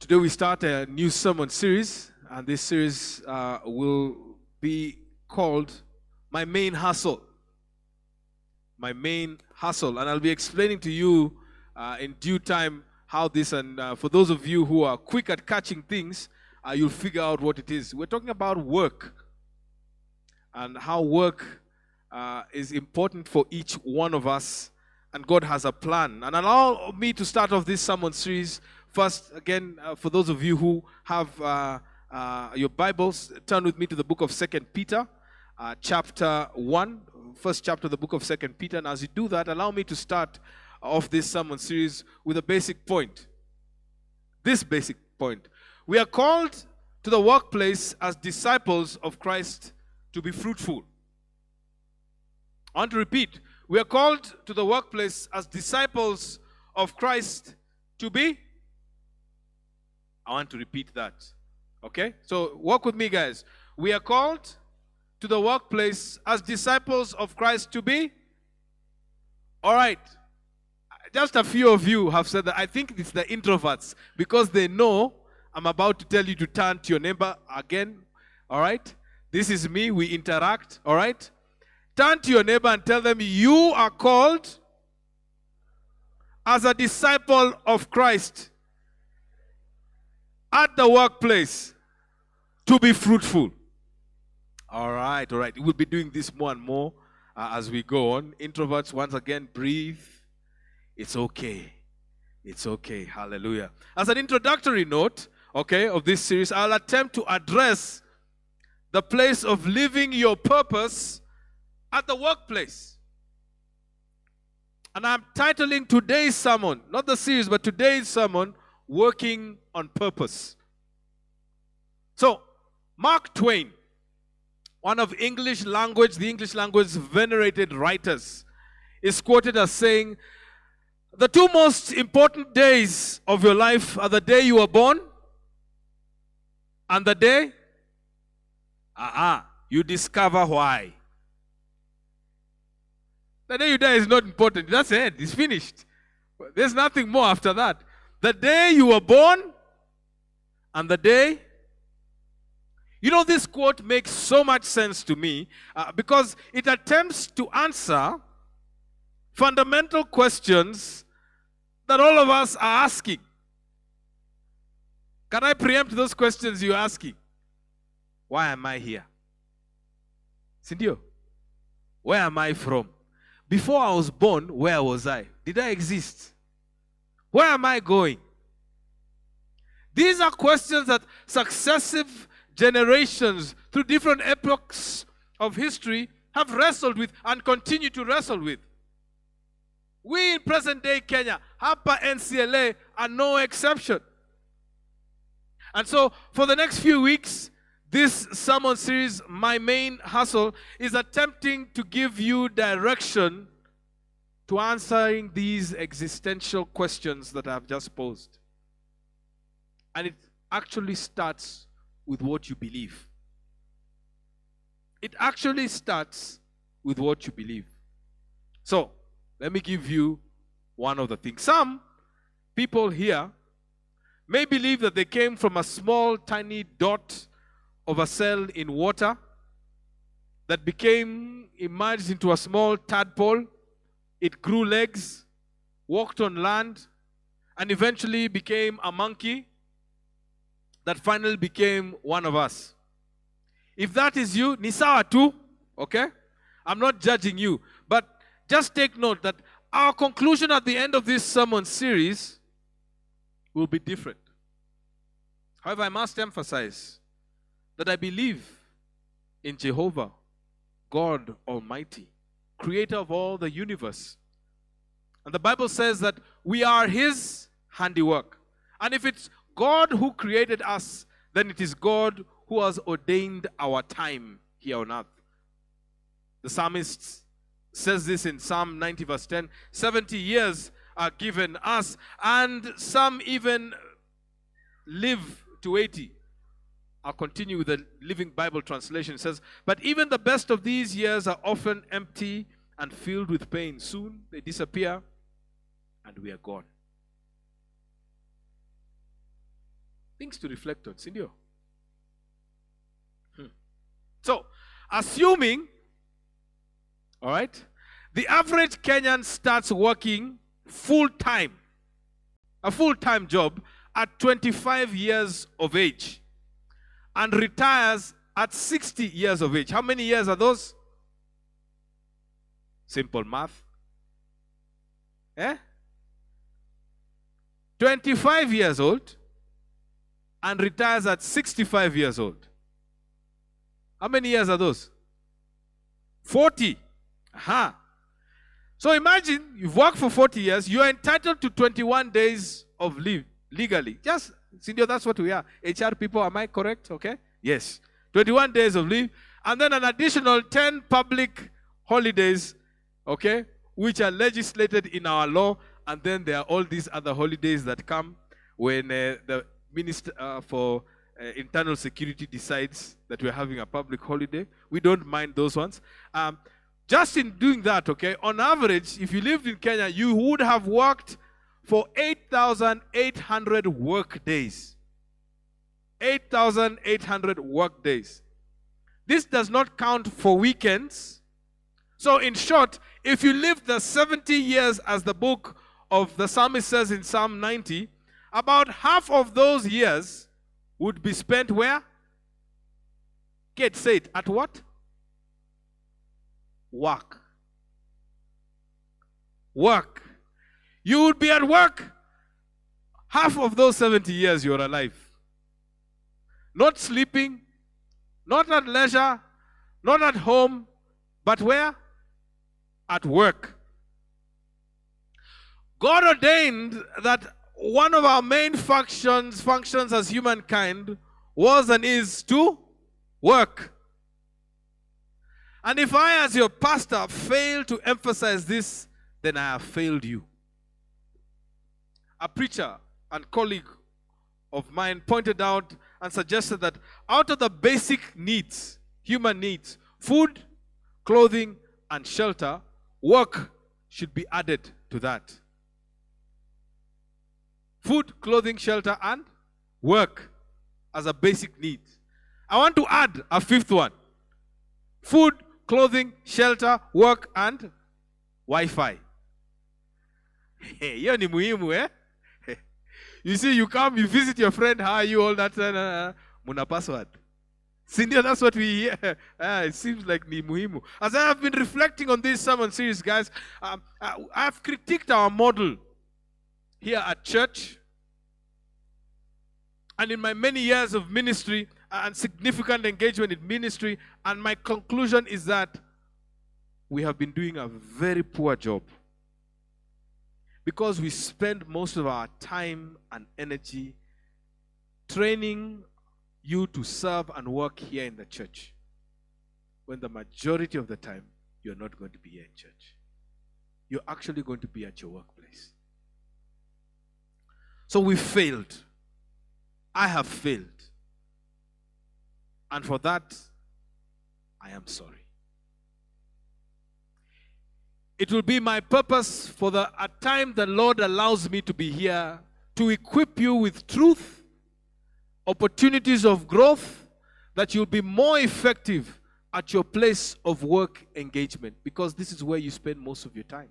Today we start a new sermon series, and this series uh, will be called My Main Hustle. My Main Hustle. And I'll be explaining to you uh, in due time how this, and uh, for those of you who are quick at catching things, uh, you'll figure out what it is. We're talking about work and how work uh, is important for each one of us, and God has a plan. And allow me to start off this sermon series First, again, uh, for those of you who have uh, uh, your Bibles, turn with me to the book of Second Peter, uh, chapter one, first chapter of the book of Second Peter. And as you do that, allow me to start off this sermon series with a basic point. This basic point: we are called to the workplace as disciples of Christ to be fruitful. I want to repeat: we are called to the workplace as disciples of Christ to be I want to repeat that. Okay? So walk with me, guys. We are called to the workplace as disciples of Christ to be. All right. Just a few of you have said that. I think it's the introverts because they know I'm about to tell you to turn to your neighbor again. All right? This is me. We interact. All right? Turn to your neighbor and tell them you are called as a disciple of Christ at the workplace to be fruitful. All right, all right. We'll be doing this more and more uh, as we go on. Introverts, once again, breathe. It's okay. It's okay. Hallelujah. As an introductory note, okay, of this series, I'll attempt to address the place of living your purpose at the workplace. And I'm titling today's sermon, not the series, but today's sermon, working on purpose. So, Mark Twain, one of English language, the English language venerated writers, is quoted as saying, The two most important days of your life are the day you were born and the day uh-uh, you discover why. The day you die is not important. That's it. It's finished. There's nothing more after that. The day you were born and the day. You know, this quote makes so much sense to me uh, because it attempts to answer fundamental questions that all of us are asking. Can I preempt those questions you're asking? Why am I here? Sindio, where am I from? Before I was born, where was I? Did I exist? Where am I going? These are questions that successive generations through different epochs of history have wrestled with and continue to wrestle with. We in present day Kenya, HAPA NCLA, are no exception. And so, for the next few weeks, this sermon series, My Main Hustle, is attempting to give you direction to answering these existential questions that I've just posed. And it actually starts with what you believe. It actually starts with what you believe. So, let me give you one of the things. Some people here may believe that they came from a small, tiny dot of a cell in water that became emerged into a small tadpole it grew legs, walked on land, and eventually became a monkey that finally became one of us. If that is you, Nisawa too, okay? I'm not judging you, but just take note that our conclusion at the end of this sermon series will be different. However, I must emphasize that I believe in Jehovah, God Almighty creator of all the universe. And the Bible says that we are his handiwork. And if it's God who created us, then it is God who has ordained our time here on earth. The psalmist says this in Psalm 90, verse 10 70 years are given us, and some even live to 80. I'll continue with the Living Bible translation. It says, But even the best of these years are often empty and filled with pain. Soon they disappear and we are gone. Things to reflect on. Hmm. So, assuming, all right, the average Kenyan starts working full time, a full time job at 25 years of age and retires at 60 years of age. How many years are those? Simple math. Eh? 25 years old and retires at 65 years old. How many years are those? 40. Aha. So imagine you've worked for 40 years, you're entitled to 21 days of leave legally. Just, Sindio, that's what we are. HR people, am I correct? Okay? Yes. 21 days of leave, and then an additional 10 public holidays, okay, which are legislated in our law, and then there are all these other holidays that come when uh, the Minister uh, for uh, Internal Security decides that we're having a public holiday. We don't mind those ones. Um, just in doing that, okay, on average, if you lived in Kenya, you would have worked for 8,800 work days. 8,800 work days. This does not count for weekends. So, in short, if you live the 70 years as the book of the psalmist says in Psalm 90, about half of those years would be spent where? Get said at what? Work. Work. You would be at work half of those 70 years you're alive. Not sleeping, not at leisure, not at home, but where? At work. God ordained that one of our main functions functions as humankind was and is to work. And if I, as your pastor, fail to emphasize this, then I have failed you. A preacher and colleague of mine pointed out and suggested that out of the basic needs, human needs, food, clothing, and shelter, work should be added to that. Food, clothing, shelter, and work as a basic need. I want to add a fifth one food, clothing, shelter, work, and Wi Fi. Hiyo ni muhimu eh? You see, you come, you visit your friend, how are you, all that, uh, muna password. Sindio, that's what we hear. Uh, it seems like ni muhimu. As I have been reflecting on this sermon series, guys, um, uh, I've critiqued our model here at church. And in my many years of ministry uh, and significant engagement in ministry, and my conclusion is that we have been doing a very poor job because we spend most of our time and energy training you to serve and work here in the church when the majority of the time you're not going to be here in church. You're actually going to be at your workplace. So we failed. I have failed. And for that, I am sorry. It will be my purpose for the a time the Lord allows me to be here to equip you with truth, opportunities of growth, that you'll be more effective at your place of work engagement because this is where you spend most of your time.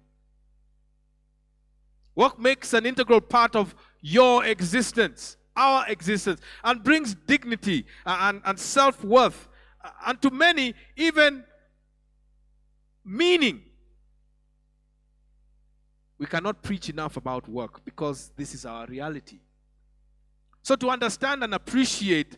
Work makes an integral part of your existence, our existence, and brings dignity and, and self worth, uh, and to many, even meaning we cannot preach enough about work because this is our reality. So, to understand and appreciate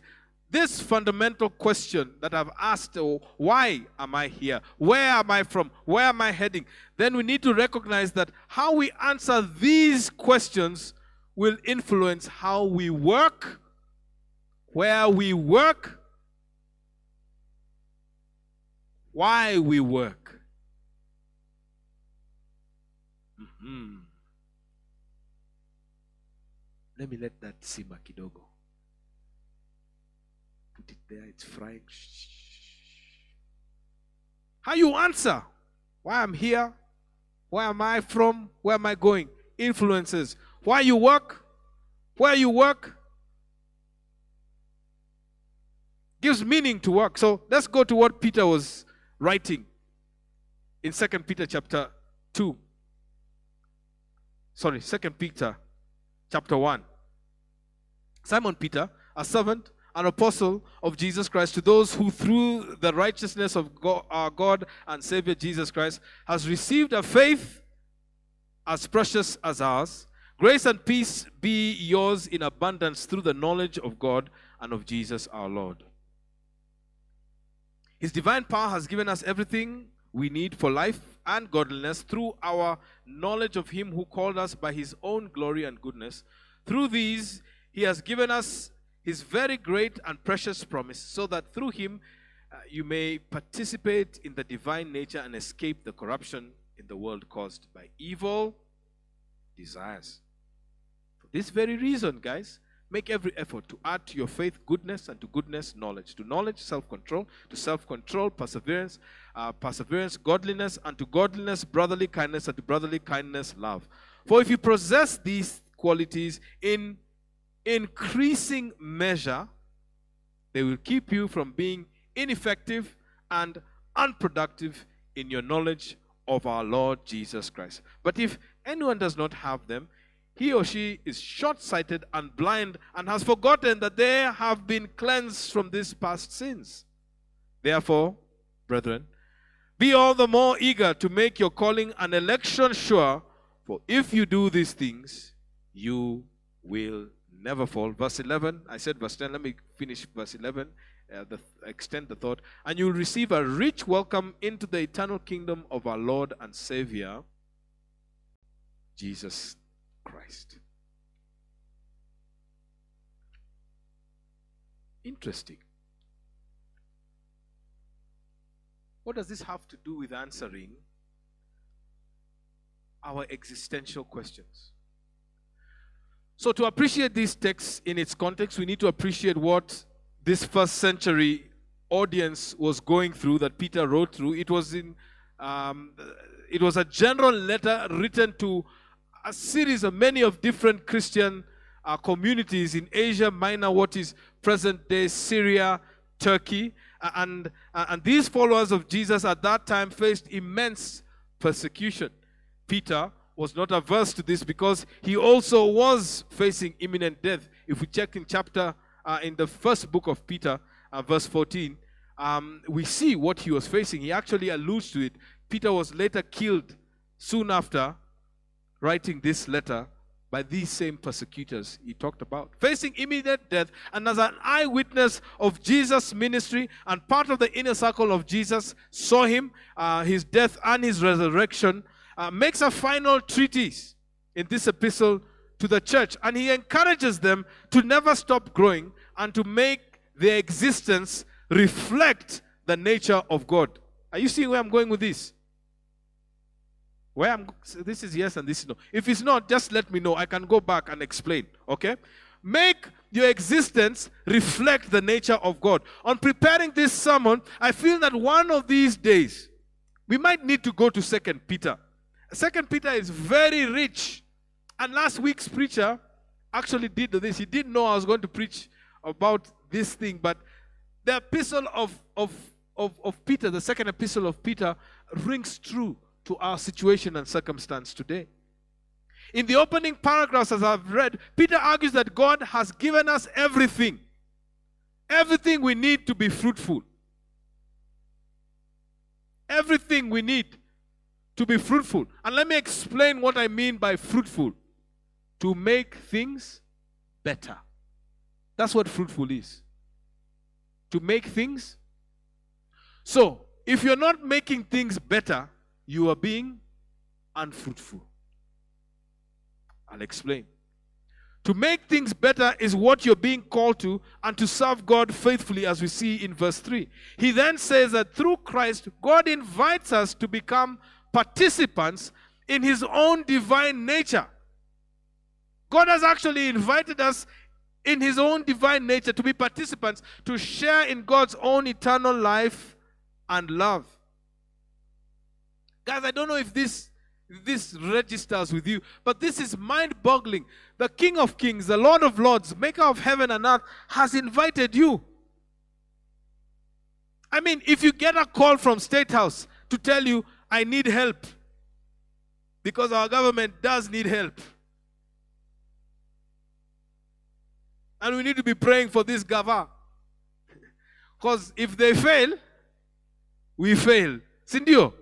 this fundamental question that I've asked, oh, why am I here? Where am I from? Where am I heading? Then we need to recognize that how we answer these questions will influence how we work, where we work, why we work. Mm. Let me let that simmer kidogo. Put it there, it's frying. How you answer? Why I'm here? Where am I from? Where am I going? Influences. Why you work? Where you work? gives meaning to work. So let's go to what Peter was writing in Second Peter chapter 2. Sorry, Second Peter chapter 1. Simon Peter, a servant, an apostle of Jesus Christ, to those who through the righteousness of our God and Savior Jesus Christ has received a faith as precious as ours. Grace and peace be yours in abundance through the knowledge of God and of Jesus our Lord. His divine power has given us everything we need for life and godliness through our knowledge of Him who called us by His own glory and goodness. Through these, He has given us His very great and precious promise, so that through Him uh, you may participate in the divine nature and escape the corruption in the world caused by evil desires. This very reason, guys, Make every effort to add to your faith goodness, and to goodness, knowledge. To knowledge, self control. To self control, perseverance. Uh, perseverance, godliness. And to godliness, brotherly kindness. And to brotherly kindness, love. For if you possess these qualities in increasing measure, they will keep you from being ineffective and unproductive in your knowledge of our Lord Jesus Christ. But if anyone does not have them, he or she is short sighted and blind and has forgotten that they have been cleansed from these past sins. Therefore, brethren, be all the more eager to make your calling and election sure, for if you do these things, you will never fall. Verse 11, I said verse 10, let me finish verse 11, uh, the, extend the thought. And you will receive a rich welcome into the eternal kingdom of our Lord and Savior, Jesus Christ. Interesting. What does this have to do with answering our existential questions? So, to appreciate this text in its context, we need to appreciate what this first century audience was going through that Peter wrote through. It was in um, it was a general letter written to a series of many of different Christian uh, communities in Asia Minor, what is present day Syria, Turkey, and, and these followers of Jesus at that time faced immense persecution. Peter was not averse to this because he also was facing imminent death. If we check in chapter, uh, in the first book of Peter, uh, verse 14, um, we see what he was facing. He actually alludes to it. Peter was later killed soon after writing this letter by these same persecutors he talked about. Facing immediate death, and as an eyewitness of Jesus' ministry and part of the inner circle of Jesus, saw him, uh, his death, and his resurrection, uh, makes a final treatise in this epistle to the church. And he encourages them to never stop growing and to make their existence reflect the nature of God. Are you seeing where I'm going with this? Where I'm this is yes and this is no. If it's not, just let me know. I can go back and explain. Okay? Make your existence reflect the nature of God. On preparing this sermon, I feel that one of these days we might need to go to Second Peter. Second Peter is very rich. And last week's preacher actually did this. He didn't know I was going to preach about this thing, but the epistle of, of, of, of Peter, the second epistle of Peter, rings true to our situation and circumstance today. In the opening paragraphs, as I've read, Peter argues that God has given us everything. Everything we need to be fruitful. Everything we need to be fruitful. And let me explain what I mean by fruitful to make things better. That's what fruitful is. To make things. So, if you're not making things better, you are being unfruitful. I'll explain. To make things better is what you're being called to, and to serve God faithfully, as we see in verse 3. He then says that through Christ, God invites us to become participants in His own divine nature. God has actually invited us in His own divine nature to be participants, to share in God's own eternal life and love. Guys, I don't know if this this registers with you, but this is mind-boggling. The King of Kings, the Lord of Lords, maker of heaven and earth has invited you. I mean, if you get a call from State House to tell you, I need help, because our government does need help. And we need to be praying for this Gava. Because if they fail, we fail. Sindio?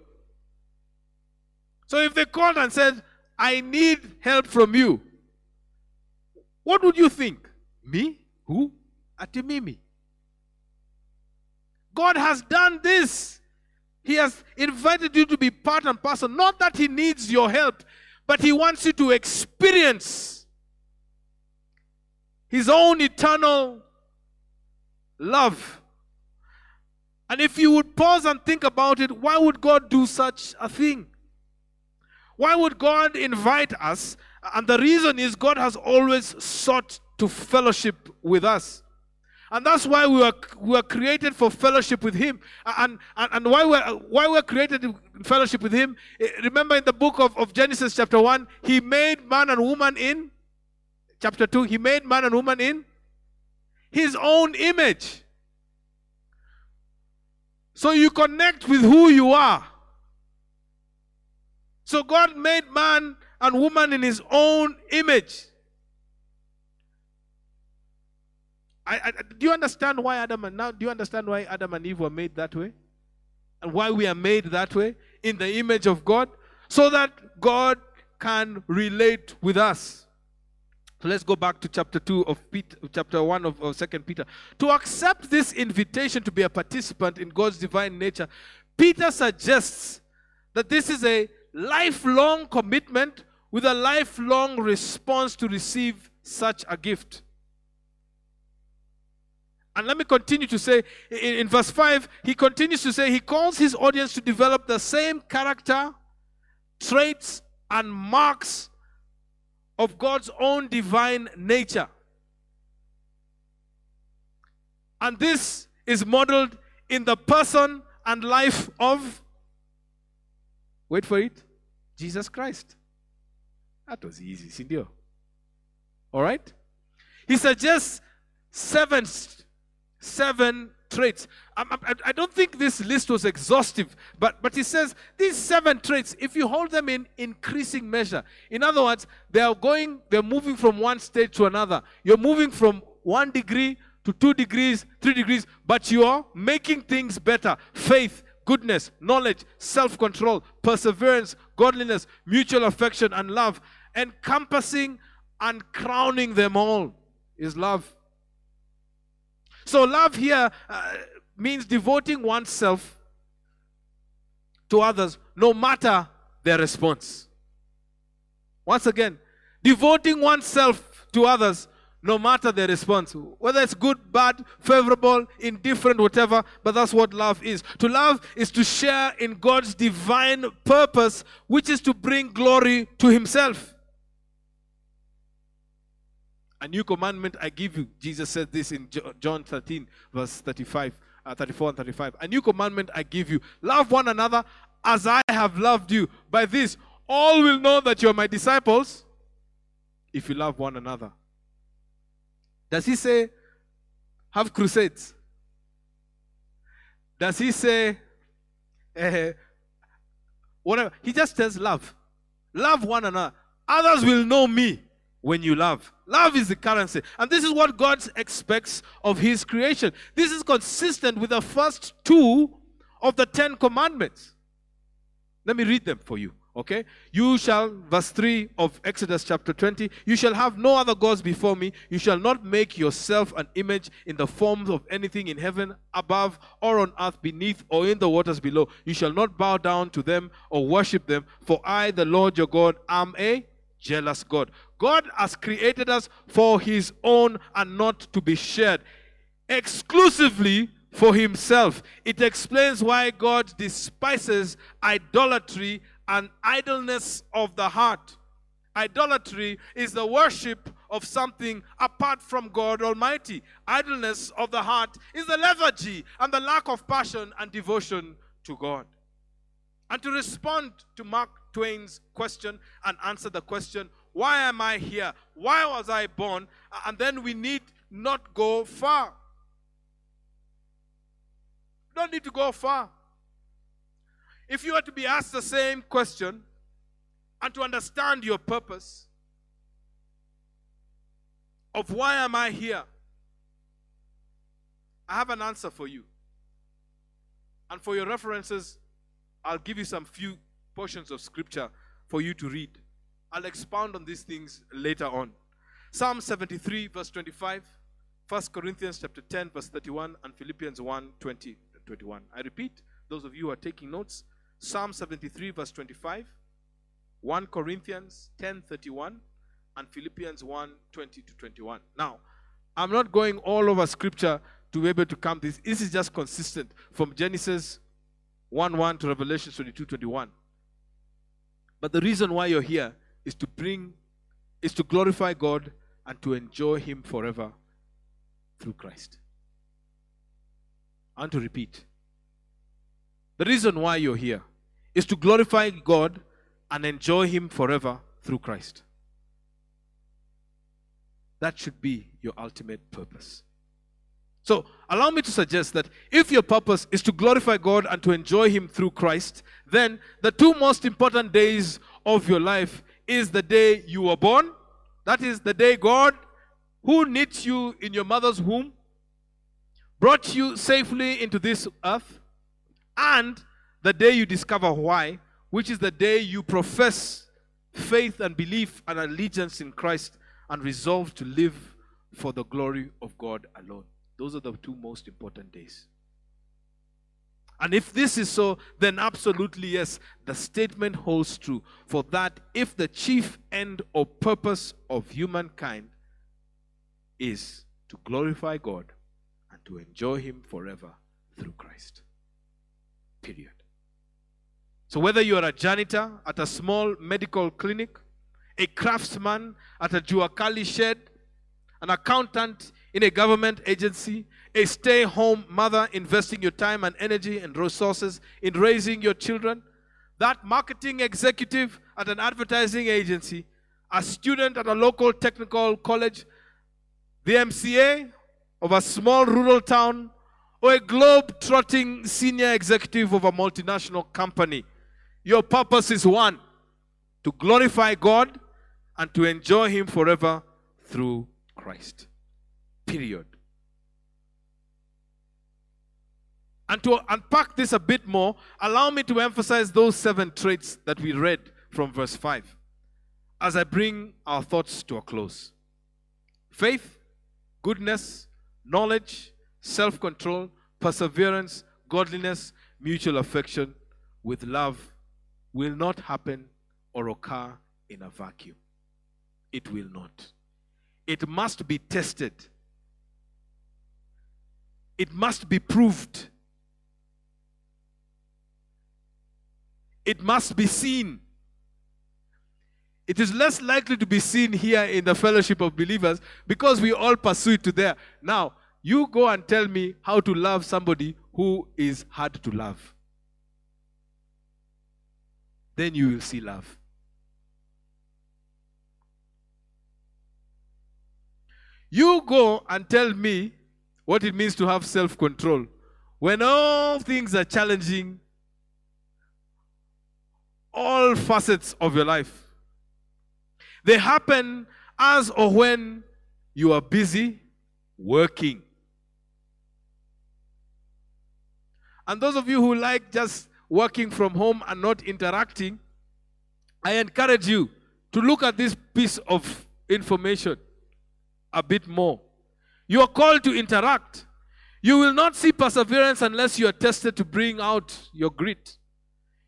So if they called and said, I need help from you, what would you think? Me? Who? Atimimi. God has done this. He has invited you to be part and parcel. Not that He needs your help, but He wants you to experience His own eternal love. And if you would pause and think about it, why would God do such a thing? Why would God invite us? And the reason is God has always sought to fellowship with us. And that's why we were, we were created for fellowship with Him. And, and, and why, we're, why we're created in fellowship with Him, eh, remember in the book of, of Genesis, chapter 1, He made man and woman in, chapter 2, He made man and woman in His own image. So you connect with who you are. So God made man and woman in His own image. I, I, do you understand why Adam and now do you understand why Adam and Eve were made that way? And why we are made that way in the image of God? So that God can relate with us. So let's go back to chapter 2 of Peter, chapter 1 of, of 2 Peter. To accept this invitation to be a participant in God's divine nature, Peter suggests that this is a lifelong commitment with a lifelong response to receive such a gift. And let me continue to say, in, in, verse 5, he continues to say, he calls his audience to develop the same character, traits, and marks of God's own divine nature. And this is modeled in the person and life of, wait for it, Jesus Christ. That was easy, Sindio. All right? He suggests seven seven traits. I, I, don't think this list was exhaustive, but, but he says these seven traits, if you hold them in increasing measure, in other words, they are going, they're moving from one stage to another. You're moving from one degree to two degrees, three degrees, but you are making things better. Faith, goodness, knowledge, self control, perseverance, godliness, mutual affection, and love. Encompassing and crowning them all is love. So, love here uh, means devoting oneself to others no matter their response. Once again, devoting oneself to others no matter the response. Whether it's good, bad, favorable, indifferent, whatever, but that's what love is. To love is to share in God's divine purpose, which is to bring glory to Himself. A new commandment I give you. Jesus said this in John 13, verse 35, uh, 34 and 35. A new commandment I give you. Love one another as I have loved you. By this, all will know that you are my disciples if you love one another. Does he say, have crusades? Does he say, uh, whatever? He just says, love. Love one another. Others will know me when you love. Love is the currency. And this is what God expects of His creation. This is consistent with the first two of the Ten Commandments. Let me read them for you. Okay? You shall, verse 3 of Exodus chapter 20, you shall have no other gods before me. You shall not make yourself an image in the forms of anything in heaven, above, or on earth, beneath, or in the waters below. You shall not bow down to them or worship them, for I, the Lord your God, am a jealous God. God has created us for his own and not to be shared exclusively for himself. It explains why God despises idolatry and idleness of the heart. Idolatry is the worship of something apart from God Almighty. Idleness of the heart is the lethargy and the lack of passion and devotion to God. And to respond to Mark Twain's question and answer the question, why am I here? Why was I born? And then we need not go far. We Don't need to go far. If you were to be asked the same question and to understand your purpose of why am I here, I have an answer for you. And for your references, I'll give you some few portions of scripture for you to read. I'll expound on these things later on. Psalm 73, verse 25, 1 Corinthians chapter 10, verse 31, and Philippians 1, 20 21. I repeat, those of you who are taking notes, Psalm 73, verse 25, 1 Corinthians 10, 31, and Philippians 1, 20 to 21. Now, I'm not going all over scripture to be able to come this. This is just consistent from Genesis 1 1 to Revelation 22 21. But the reason why you're here is to bring, is to glorify God and to enjoy Him forever through Christ. And to repeat. The reason why you're here is to glorify God and enjoy Him forever through Christ. That should be your ultimate purpose. So, allow me to suggest that if your purpose is to glorify God and to enjoy Him through Christ, then the two most important days of your life is the day you were born. That is the day God, who knit you in your mother's womb, brought you safely into this earth, and the day you discover why, which is the day you profess faith and belief and allegiance in Christ and resolve to live for the glory of God alone. Those are the two most important days. And if this is so, then absolutely yes, the statement holds true. For that, if the chief end or purpose of humankind is to glorify God and to enjoy Him forever through Christ. Period. So, whether you are a janitor at a small medical clinic, a craftsman at a Juakali shed, an accountant in a government agency, a stay home mother investing your time and energy and resources in raising your children, that marketing executive at an advertising agency, a student at a local technical college, the MCA of a small rural town, or a globe trotting senior executive of a multinational company. Your purpose is one to glorify God and to enjoy Him forever through Christ. Period. And to unpack this a bit more, allow me to emphasize those seven traits that we read from verse 5 as I bring our thoughts to a close faith, goodness, knowledge, self control, perseverance, godliness, mutual affection, with love will not happen or occur in a vacuum. It will not. It must be tested it must be proved. It must be seen. It is less likely to be seen here in the fellowship of believers because we all pursue it to there. Now, you go and tell me how to love somebody who is hard to love. Then you will see love. You go and tell me what it means to have self control. When all things are challenging, all facets of your life, they happen as or when you are busy working. And those of you who like just working from home and not interacting, I encourage you to look at this piece of information a bit more. You are called to interact. You will not see perseverance unless you are tested to bring out your grit.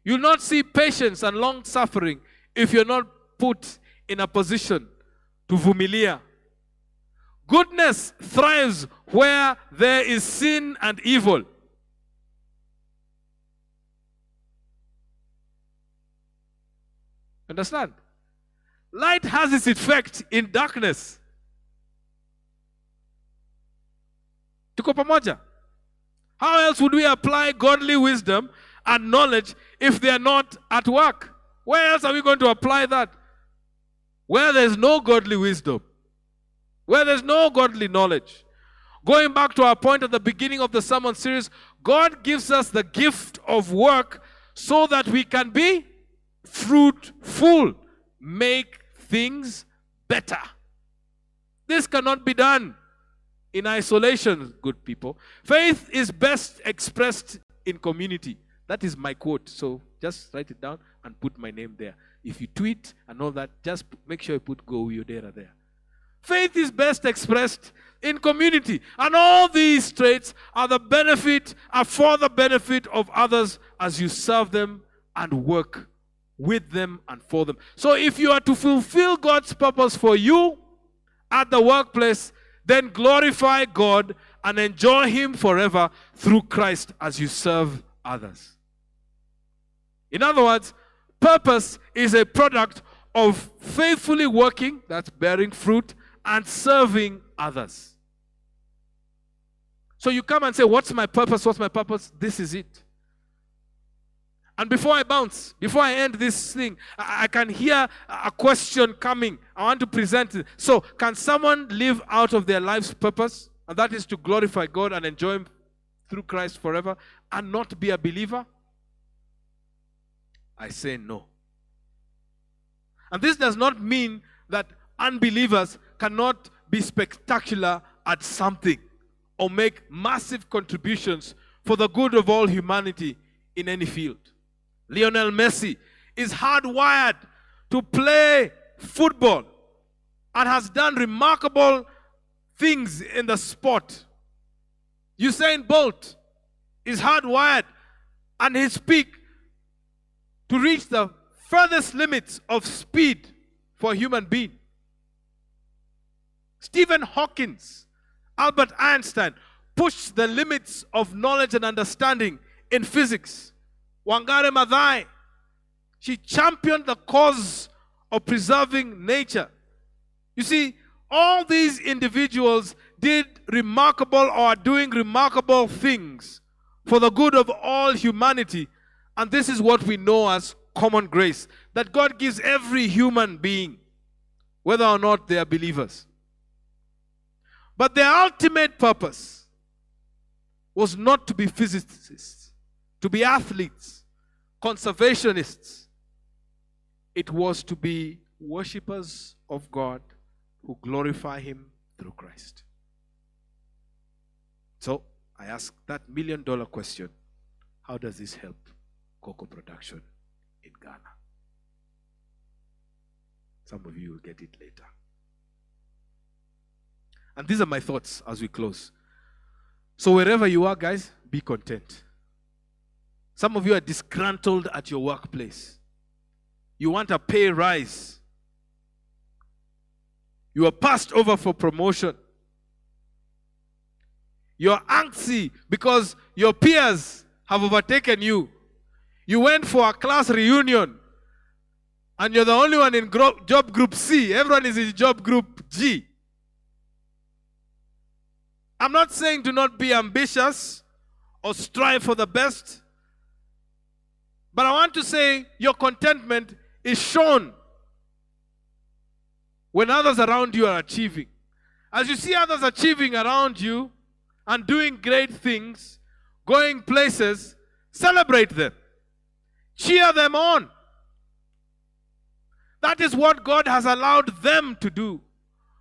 You will not see patience and long suffering if you're not put in a position to vumilia. Goodness thrives where there is sin and evil. Understand? Light has its effect in darkness. Tuko pamoja? How else would we apply godly wisdom and knowledge if they are not at work? Where else are we going to apply that? Where there's no godly wisdom, where there's no godly knowledge. Going back to our point at the beginning of the sermon series, God gives us the gift of work so that we can be fruitful, make things better. This cannot be done in isolation, good people. Faith is best expressed in community. That is my quote. So just write it down and put my name there. If you tweet and all that, just make sure you put Gowi Odera there. Faith is best expressed in community. And all these traits are the benefit, are for the benefit of others as you serve them and work with them and for them. So if you are to fulfill God's purpose for you at the workplace, then glorify God and enjoy Him forever through Christ as you serve others. In other words, purpose is a product of faithfully working, that's bearing fruit, and serving others. So you come and say, What's my purpose? What's my purpose? This is it. And before I bounce, before I end this thing, I, I can hear a question coming. I want to present it. So, can someone live out of their life's purpose? And that is to glorify God and enjoy Him through Christ forever and not be a believer? I say no. And this does not mean that unbelievers cannot be spectacular at something or make massive contributions for the good of all humanity in any field. Lionel Messi is hardwired to play football and has done remarkable things in the sport. Usain Bolt is hardwired and his peak to reach the furthest limits of speed for a human being. Stephen Hawkins, Albert Einstein pushed the limits of knowledge and understanding in physics. Wangari Maathai, she championed the cause of preserving nature. You see, all these individuals did remarkable or are doing remarkable things for the good of all humanity. And this is what we know as common grace that God gives every human being, whether or not they are believers. But their ultimate purpose was not to be physicists, to be athletes, conservationists. It was to be worshippers of God who glorify Him through Christ. So I ask that million dollar question how does this help cocoa production in Ghana? Some of you will get it later. And these are my thoughts as we close. So, wherever you are, guys, be content. Some of you are disgruntled at your workplace. You want a pay rise. You are passed over for promotion. You're antsy because your peers have overtaken you. You went for a class reunion and you're the only one in job group C. Everyone is in job group G. I'm not saying do not be ambitious or strive for the best, but I want to say your contentment is shown when others around you are achieving. As you see others achieving around you and doing great things, going places, celebrate them, cheer them on. That is what God has allowed them to do.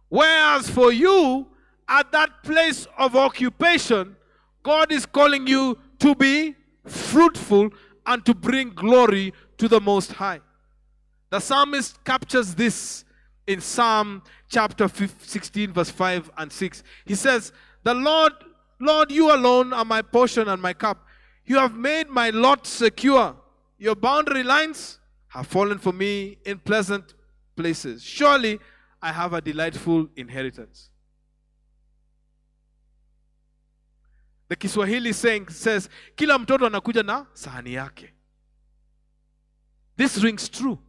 Whereas for you, at that place of occupation, God is calling you to be fruitful and to bring glory to the Most High. The psalmist captures this in Psalm chapter 16, verse 5 and 6. He says, The Lord, Lord, you alone are my portion and my cup. You have made my lot secure. Your boundary lines have fallen for me in pleasant places. Surely I have a delightful inheritance. The Kiswahili saying says, kila mtoto anakuja na sahani yake. This rings true.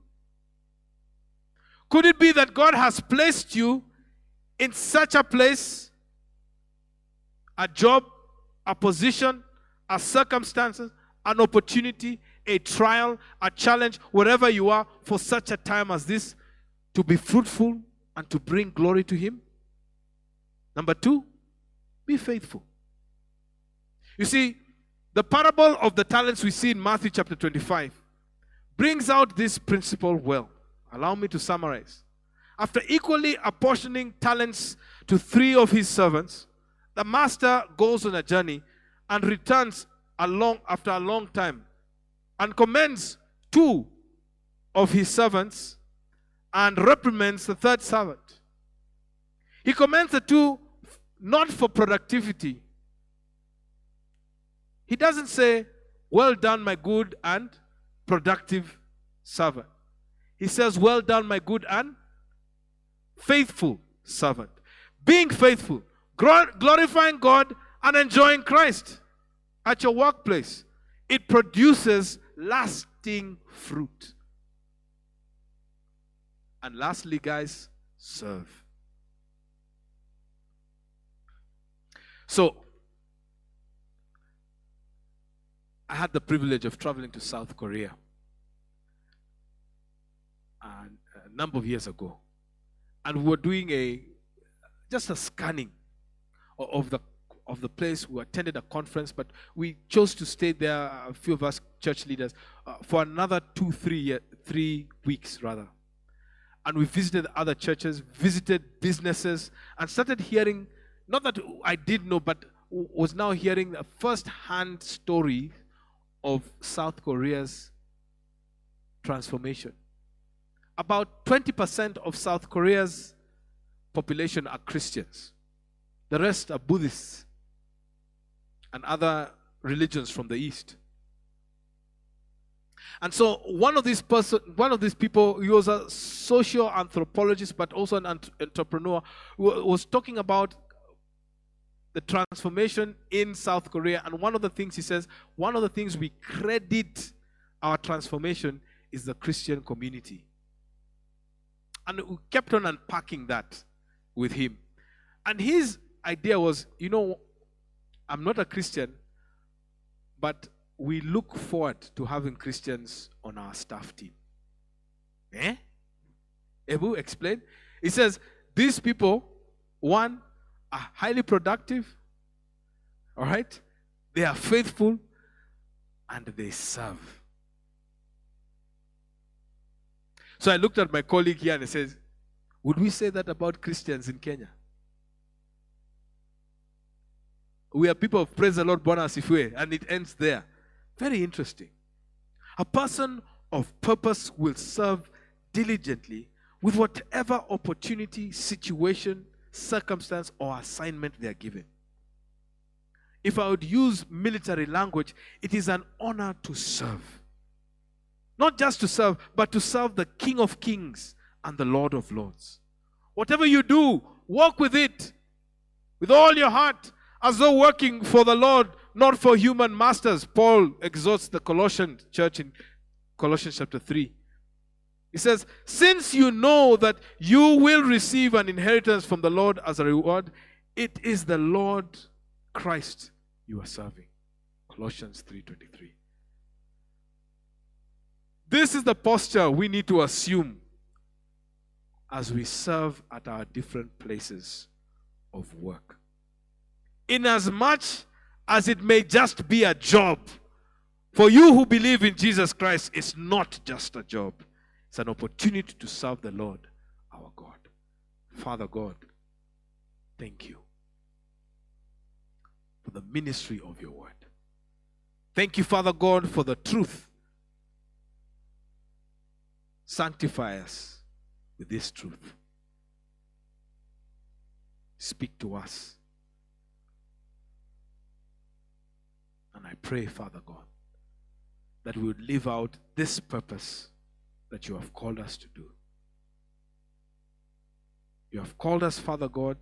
Could it be that God has placed you in such a place, a job, a position, a circumstances, an opportunity, a trial, a challenge, wherever you are, for such a time as this, to be fruitful and to bring glory to Him? Number two, be faithful. You see, The parable of the talents we see in Matthew chapter 25 brings out this principle well. Allow me to summarize. After equally apportioning talents to three of his servants, the master goes on a journey and returns along after a long time and commends two of his servants and reprimands the third servant. He commends the two not for productivity. He doesn't say, Well done, my good and productive servant. He says, Well done, my good and faithful servant. Being faithful, glorifying God, and enjoying Christ at your workplace. It produces lasting fruit. And lastly, guys, serve. So, I had the privilege of traveling to South Korea and a number of years ago. And we were doing a just a scanning of the of the place. We attended a conference, but we chose to stay there. A few of us church leaders uh, for another two, three, year, three weeks rather. And we visited other churches, visited businesses, and started hearing. Not that I did know, but was now hearing a first-hand story of South Korea's transformation. About 20% of South Korea's population are Christians. The rest are Buddhists and other religions from the East. And so one of these person, one of these people, he was a social anthropologist, but also an entrepreneur, was talking about the transformation in South Korea. And one of the things he says, one of the things we credit our transformation is the Christian community. And we kept on unpacking that with him. And his idea was, you know, I'm not a Christian, but we look forward to having Christians on our staff team. Eh? Ebu explained. He says, these people, one, are highly productive, all right? They are faithful, and they serve. So I looked at my colleague here and I said, Would we say that about Christians in Kenya? We are people of praise the Lord, Bwana Asifiwe, and it ends there. Very interesting. A person of purpose will serve diligently with whatever opportunity, situation, circumstance, or assignment they are given. If I would use military language, it is an honor to serve. Not just to serve, but to serve the King of Kings and the Lord of Lords. Whatever you do, walk with it with all your heart as though working for the Lord, not for human masters. Paul exhorts the Colossian church in Colossians chapter 3. He says, Since you know that you will receive an inheritance from the Lord as a reward, it is the Lord Christ you are serving. Colossians 3:23. This is the posture we need to assume as we serve at our different places of work inasmuch as it may just be a job. For you who believe in Jesus Christ, it's not just a job, it's an opportunity to serve the Lord our God. Father God, thank you for the ministry of your word. Thank you, Father God, for the truth. Sanctify us with this truth. Speak to us And I pray, Father God, that we would live out this purpose that you have called us to do. You have called us, Father God,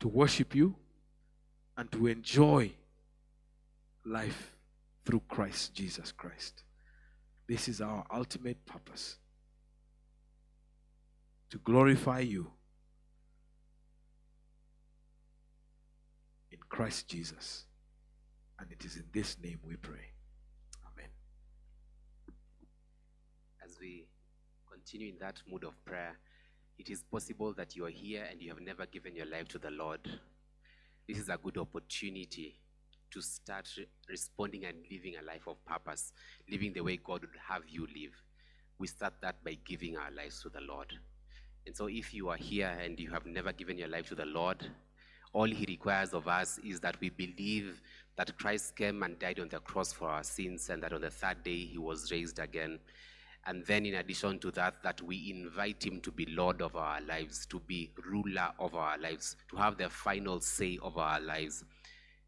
to worship you and to enjoy life through Christ Jesus Christ. This is our ultimate purpose to glorify you in Christ Jesus. And it is in this name we pray. We continue in that mood of prayer, it is possible that you are here and you have never given your life to the Lord. This is a good opportunity to start re- responding and living a life of purpose, living the way God would have you live, we start that by giving our lives to the Lord. And so, if you are here and you have never given your life to the Lord, all He requires of us is that we believe that Christ came and died on the cross for our sins, and that on the third day He was raised again. And then, in addition to that, that we invite Him to be Lord of our lives, to be ruler of our lives, to have the final say of our lives.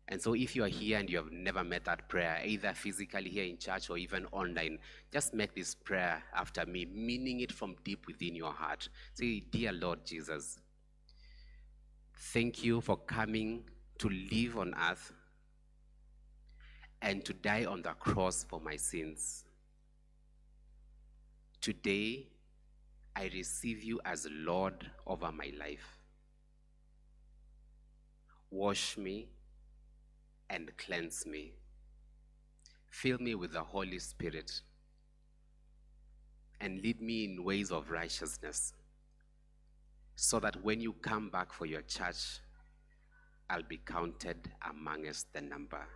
And so, if you are here and you have never met that prayer, either physically here in church or even online, just make this prayer after me, meaning it from deep within your heart. Say, Dear Lord Jesus, thank you for coming to live on earth and to die on the cross for my sins. Today, I receive you as Lord over my life. Wash me and cleanse me. Fill me with the Holy Spirit and lead me in ways of righteousness so that when you come back for your church, I'll be counted amongst the number.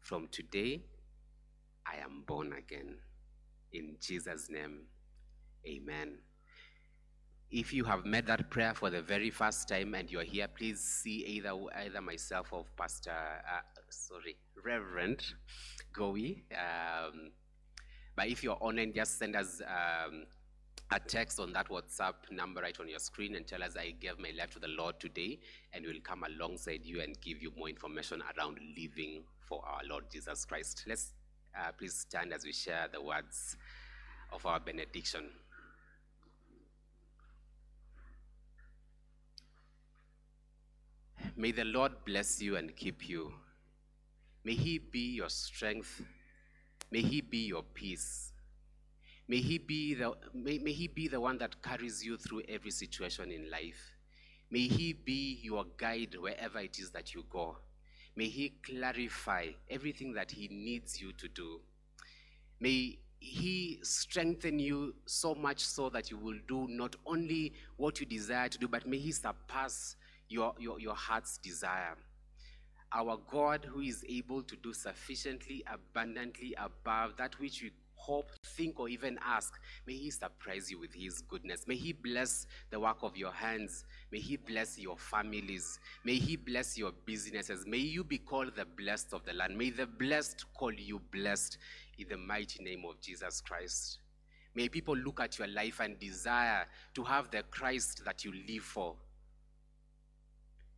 From today, I am born again. In Jesus' name, amen. If you have made that prayer for the very first time and you're here, please see either either myself or Pastor, uh, sorry, Reverend Gowi. Um, but if you're online, just send us um, a text on that WhatsApp number right on your screen and tell us I gave my life to the Lord today, and we'll come alongside you and give you more information around living for our Lord Jesus Christ. Let's uh, please stand as we share the words of our benediction. May the Lord bless you and keep you. May He be your strength. May He be your peace. May He be the, may, may he be the one that carries you through every situation in life. May He be your guide wherever it is that you go. May He clarify everything that He needs you to do. May He strengthen you so much so that you will do not only what you desire to do, but may He surpass your, your, your heart's desire. Our God, who is able to do sufficiently abundantly above that which we hope, think, or even ask, may He surprise you with His goodness. May He bless the work of your hands. May He bless your families. May He bless your businesses. May you be called the blessed of the land. May the blessed call you blessed in the mighty name of Jesus Christ. May people look at your life and desire to have the Christ that you live for.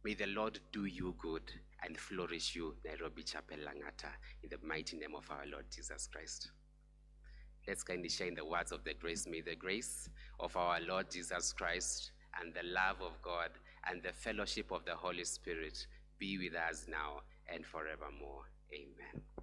May the Lord do you good and flourish you, Nairobi Chapel Langata, in the mighty name of our Lord Jesus Christ. Let's kindly share in the words of the grace. May the grace of our Lord Jesus Christ and the love of God and the fellowship of the Holy Spirit be with us now and forevermore. Amen.